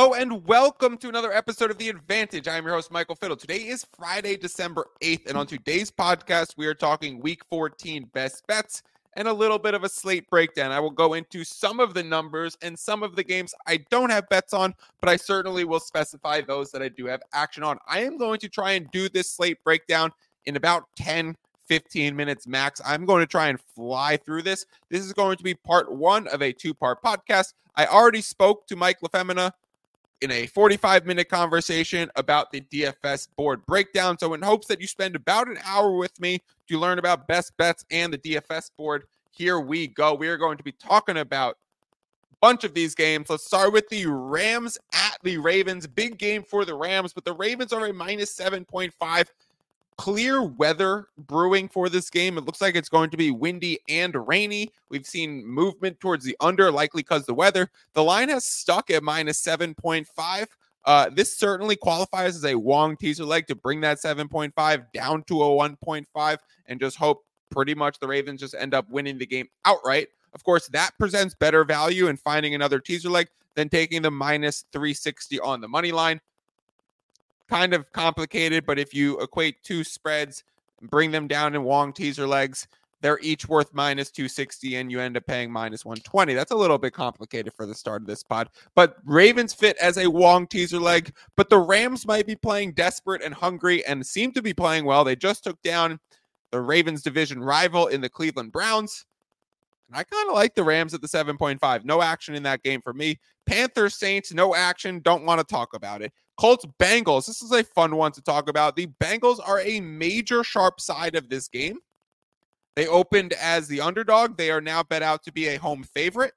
Hello and welcome to another episode of The Advantage. I'm your host, Michael Fiddle. Today is Friday, December 8th, and on today's podcast, we are talking week 14 best bets and a little bit of a slate breakdown. I will go into some of the numbers and some of the games I don't have bets on, but I certainly will specify those that I do have action on. I am going to try and do this slate breakdown in about 10 15 minutes max. I'm going to try and fly through this. This is going to be part one of a two part podcast. I already spoke to Mike LaFemina in a 45 minute conversation about the DFS board breakdown. So, in hopes that you spend about an hour with me to learn about best bets and the DFS board, here we go. We are going to be talking about a bunch of these games. Let's start with the Rams at the Ravens. Big game for the Rams, but the Ravens are a minus 7.5 clear weather brewing for this game. It looks like it's going to be windy and rainy. We've seen movement towards the under, likely because the weather. The line has stuck at minus 7.5. Uh, this certainly qualifies as a Wong teaser leg to bring that 7.5 down to a 1.5 and just hope pretty much the Ravens just end up winning the game outright. Of course, that presents better value in finding another teaser leg than taking the minus 360 on the money line kind of complicated, but if you equate two spreads, bring them down in Wong teaser legs, they're each worth minus 260 and you end up paying minus 120. That's a little bit complicated for the start of this pod. But Ravens fit as a Wong teaser leg, but the Rams might be playing desperate and hungry and seem to be playing well. They just took down the Ravens division rival in the Cleveland Browns. And I kind of like the Rams at the 7.5. No action in that game for me. Panthers Saints, no action. Don't want to talk about it. Colts Bengals. This is a fun one to talk about. The Bengals are a major sharp side of this game. They opened as the underdog. They are now bet out to be a home favorite.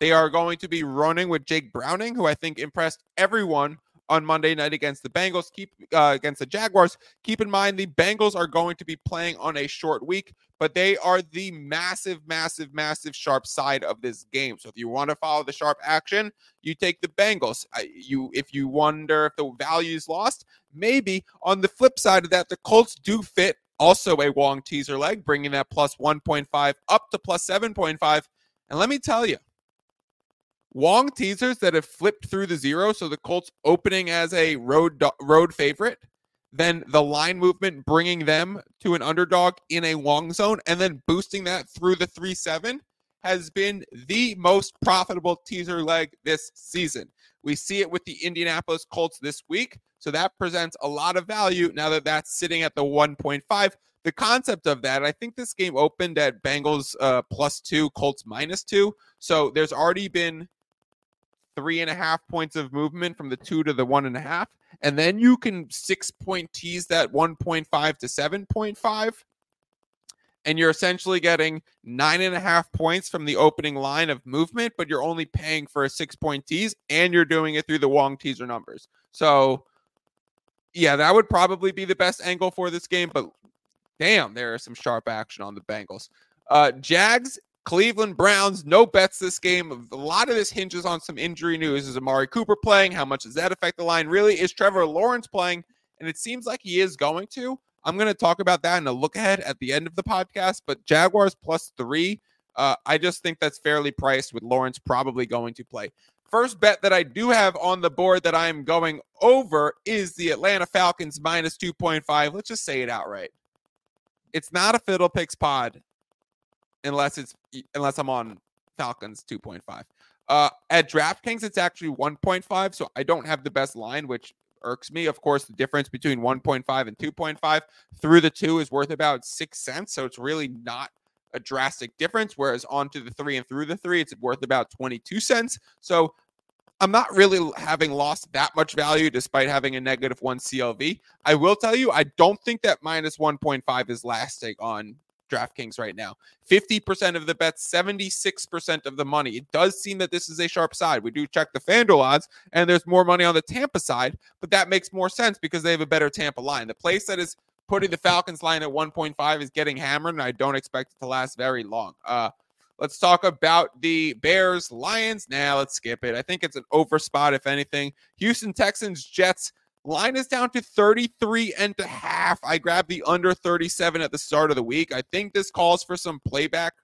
They are going to be running with Jake Browning, who I think impressed everyone on Monday night against the Bengals, keep uh, against the Jaguars. Keep in mind the Bengals are going to be playing on a short week, but they are the massive, massive, massive sharp side of this game. So if you want to follow the sharp action, you take the Bengals. You, if you wonder if the value is lost, maybe on the flip side of that, the Colts do fit also a Wong teaser leg, bringing that plus 1.5 up to plus 7.5. And let me tell you, Wong teasers that have flipped through the zero, so the Colts opening as a road road favorite, then the line movement bringing them to an underdog in a Wong zone, and then boosting that through the three seven has been the most profitable teaser leg this season. We see it with the Indianapolis Colts this week, so that presents a lot of value now that that's sitting at the 1.5. The concept of that, I think this game opened at Bengals uh, plus two, Colts minus two. So there's already been three and a half points of movement from the two to the one and a half. And then you can six point tease that 1.5 to 7.5. And you're essentially getting nine and a half points from the opening line of movement, but you're only paying for a six point tease and you're doing it through the Wong teaser numbers. So, yeah, that would probably be the best angle for this game. But damn, there is some sharp action on the Bengals. Uh, Jags Cleveland Browns, no bets this game. A lot of this hinges on some injury news. Is Amari Cooper playing? How much does that affect the line? Really, is Trevor Lawrence playing? And it seems like he is going to. I'm going to talk about that in a look ahead at the end of the podcast. But Jaguars plus three, uh, I just think that's fairly priced with Lawrence probably going to play. First bet that I do have on the board that I'm going over is the Atlanta Falcons minus 2.5. Let's just say it outright. It's not a fiddle picks pod unless it's unless I'm on Falcons 2.5. Uh, at DraftKings, it's actually 1.5, so I don't have the best line, which irks me. Of course, the difference between 1.5 and 2.5 through the two is worth about six cents, so it's really not a drastic difference. Whereas onto the three and through the three, it's worth about 22 cents. So I'm not really having lost that much value despite having a negative one CLV. I will tell you, I don't think that minus 1.5 is lasting on DraftKings right now. 50% of the bets, 76% of the money. It does seem that this is a sharp side. We do check the FanDuel odds, and there's more money on the Tampa side, but that makes more sense because they have a better Tampa line. The place that is putting the Falcons line at 1.5 is getting hammered, and I don't expect it to last very long. Uh, let's talk about the Bears Lions. Now, let's skip it. I think it's an over spot, if anything. Houston Texans Jets. Line is down to 33 and a half. I grabbed the under 37 at the start of the week. I think this calls for some playback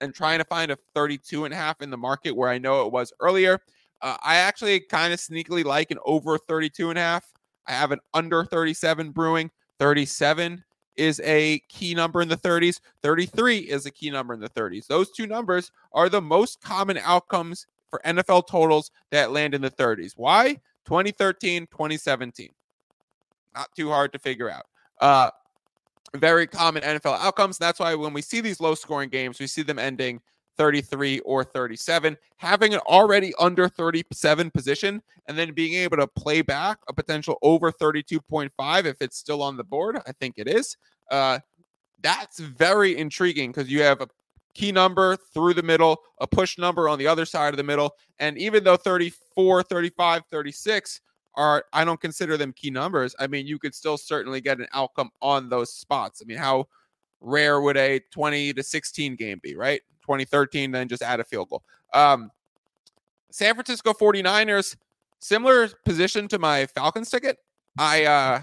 and trying to find a 32 and a half in the market where I know it was earlier. Uh, I actually kind of sneakily like an over 32 and a half. I have an under 37 brewing. 37 is a key number in the 30s. 33 is a key number in the 30s. Those two numbers are the most common outcomes for NFL totals that land in the 30s. Why? 2013, 2017. Not too hard to figure out. Uh, very common NFL outcomes. That's why when we see these low scoring games, we see them ending 33 or 37. Having an already under 37 position and then being able to play back a potential over 32.5 if it's still on the board, I think it is. Uh, that's very intriguing because you have a key number through the middle, a push number on the other side of the middle. And even though 34, 35, 36 are, I don't consider them key numbers, I mean, you could still certainly get an outcome on those spots. I mean, how rare would a 20 to 16 game be, right? 2013, then just add a field goal. Um, San Francisco 49ers, similar position to my Falcons ticket. I uh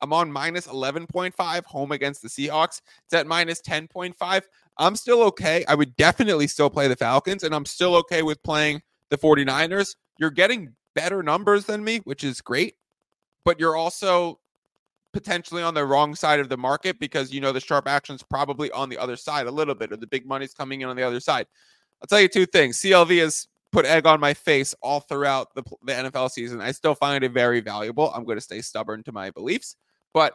I'm on minus 11.5 home against the Seahawks. It's at minus 10.5. I'm still okay. I would definitely still play the Falcons, and I'm still okay with playing the 49ers. You're getting better numbers than me, which is great, but you're also potentially on the wrong side of the market because you know the sharp action's probably on the other side a little bit, or the big money's coming in on the other side. I'll tell you two things. CLV has put egg on my face all throughout the, the NFL season. I still find it very valuable. I'm going to stay stubborn to my beliefs, but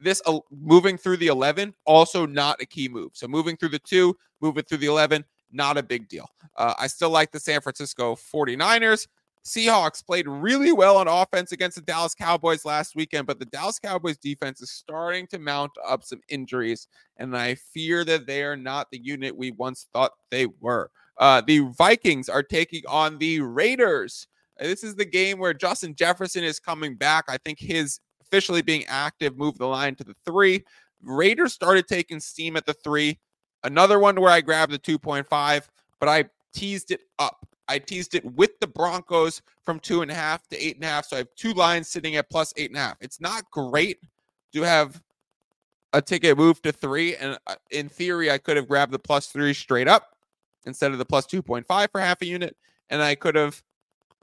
this uh, moving through the 11 also not a key move. So moving through the two, moving through the 11, not a big deal. Uh, I still like the San Francisco 49ers. Seahawks played really well on offense against the Dallas Cowboys last weekend, but the Dallas Cowboys defense is starting to mount up some injuries, and I fear that they are not the unit we once thought they were. Uh, the Vikings are taking on the Raiders. This is the game where Justin Jefferson is coming back. I think his officially being active moved the line to the three. Raiders started taking steam at the three. Another one where I grabbed the 2.5, but I teased it up. I teased it with the Broncos from two and a half to eight and a half. So I have two lines sitting at plus eight and a half. It's not great to have a ticket move to three. And uh, in theory, I could have grabbed the plus three straight up instead of the plus 2.5 for half a unit. And I could have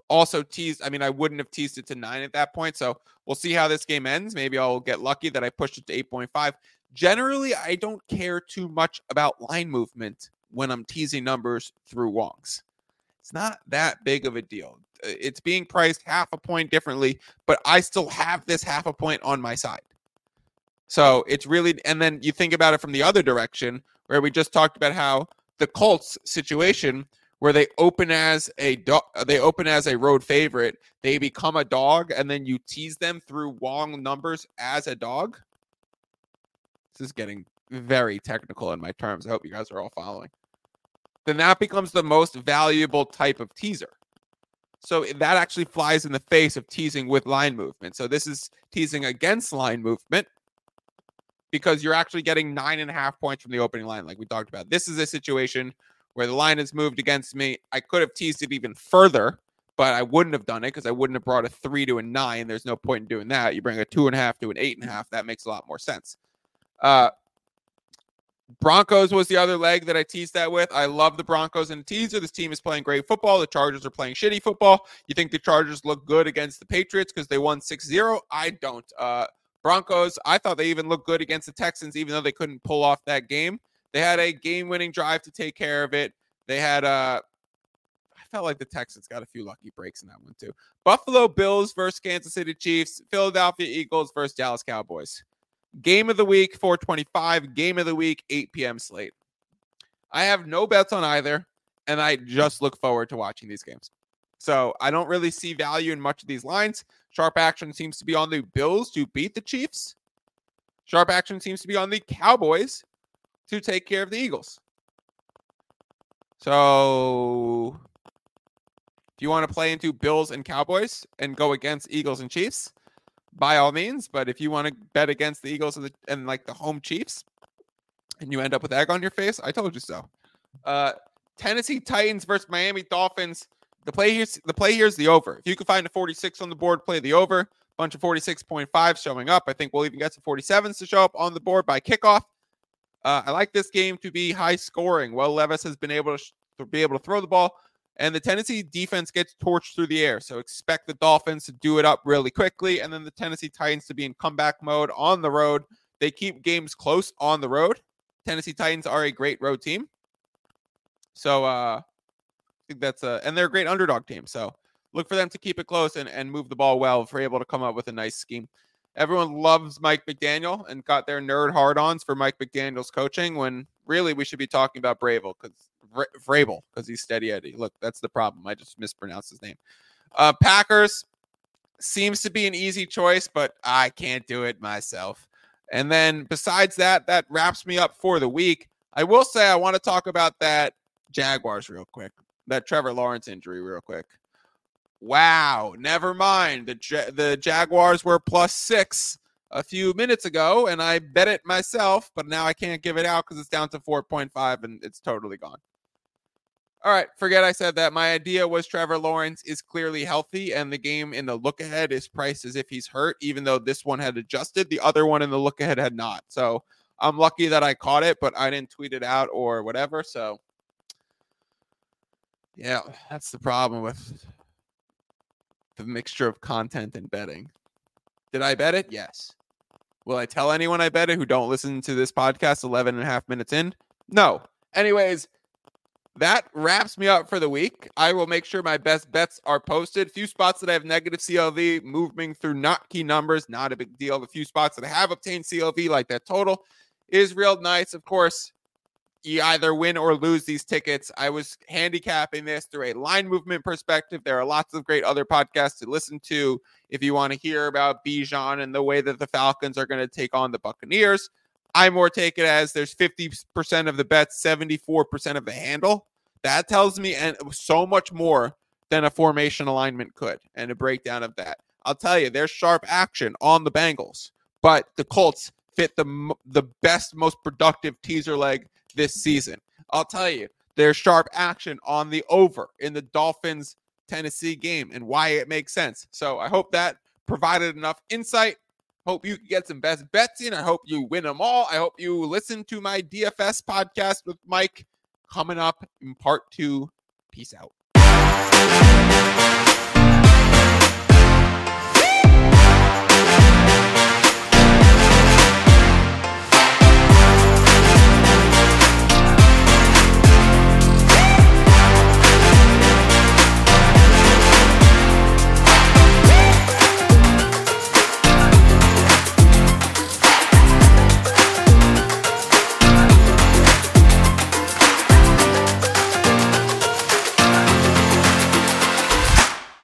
also teased. I mean, I wouldn't have teased it to nine at that point. So we'll see how this game ends. Maybe I'll get lucky that I pushed it to 8.5. Generally, I don't care too much about line movement when I'm teasing numbers through Wongs. It's not that big of a deal. It's being priced half a point differently, but I still have this half a point on my side. So it's really, and then you think about it from the other direction, where we just talked about how the Colts situation, where they open as a dog, they open as a road favorite, they become a dog, and then you tease them through Wong numbers as a dog. This is getting very technical in my terms. I hope you guys are all following then that becomes the most valuable type of teaser. So that actually flies in the face of teasing with line movement. So this is teasing against line movement because you're actually getting nine and a half points from the opening line, like we talked about. This is a situation where the line has moved against me. I could have teased it even further, but I wouldn't have done it because I wouldn't have brought a three to a nine. There's no point in doing that. You bring a two and a half to an eight and a half. That makes a lot more sense. Uh, Broncos was the other leg that I teased that with. I love the Broncos and the teaser. This team is playing great football. The Chargers are playing shitty football. You think the Chargers look good against the Patriots because they won 6 0? I don't. Uh, Broncos, I thought they even looked good against the Texans, even though they couldn't pull off that game. They had a game winning drive to take care of it. They had uh I felt like the Texans got a few lucky breaks in that one too. Buffalo Bills versus Kansas City Chiefs, Philadelphia Eagles versus Dallas Cowboys. Game of the week, 425. Game of the week, 8 p.m. slate. I have no bets on either, and I just look forward to watching these games. So I don't really see value in much of these lines. Sharp action seems to be on the Bills to beat the Chiefs. Sharp action seems to be on the Cowboys to take care of the Eagles. So if you want to play into Bills and Cowboys and go against Eagles and Chiefs, by all means. But if you want to bet against the Eagles and, the, and like the home Chiefs, and you end up with egg on your face, I told you so. Uh, Tennessee Titans versus Miami Dolphins. The play here's the play here is the over. If you can find a 46 on the board, play the over. A Bunch of 46.5 showing up. I think we'll even get some 47s to show up on the board by kickoff. Uh, I like this game to be high scoring. Will Levis has been able to, sh- to be able to throw the ball. And the Tennessee defense gets torched through the air. So expect the Dolphins to do it up really quickly. And then the Tennessee Titans to be in comeback mode on the road. They keep games close on the road. Tennessee Titans are a great road team. So uh think that's a and they're a great underdog team. So look for them to keep it close and, and move the ball well if we're able to come up with a nice scheme. Everyone loves Mike McDaniel and got their nerd hard ons for Mike McDaniel's coaching when really we should be talking about Bravel because Vrabel because he's steady Eddie. Look, that's the problem. I just mispronounced his name. Uh, Packers seems to be an easy choice, but I can't do it myself. And then besides that, that wraps me up for the week. I will say I want to talk about that Jaguars real quick, that Trevor Lawrence injury real quick. Wow, never mind. The the Jaguars were plus six a few minutes ago, and I bet it myself, but now I can't give it out because it's down to 4.5 and it's totally gone. All right, forget I said that. My idea was Trevor Lawrence is clearly healthy, and the game in the look ahead is priced as if he's hurt, even though this one had adjusted. The other one in the look ahead had not. So I'm lucky that I caught it, but I didn't tweet it out or whatever. So yeah, that's the problem with the mixture of content and betting. Did I bet it? Yes. Will I tell anyone I bet it who don't listen to this podcast 11 and a half minutes in? No. Anyways, that wraps me up for the week. I will make sure my best bets are posted. Few spots that I have negative CLV moving through not key numbers, not a big deal. A few spots that I have obtained CLV, like that total, is real nice. Of course, you either win or lose these tickets. I was handicapping this through a line movement perspective. There are lots of great other podcasts to listen to if you want to hear about Bijan and the way that the Falcons are going to take on the Buccaneers. I more take it as there's 50% of the bets, 74% of the handle. That tells me and so much more than a formation alignment could and a breakdown of that. I'll tell you, there's sharp action on the Bengals, but the Colts fit the the best, most productive teaser leg this season. I'll tell you, there's sharp action on the over in the Dolphins Tennessee game and why it makes sense. So I hope that provided enough insight Hope you get some best bets in. I hope you win them all. I hope you listen to my DFS podcast with Mike coming up in part two. Peace out.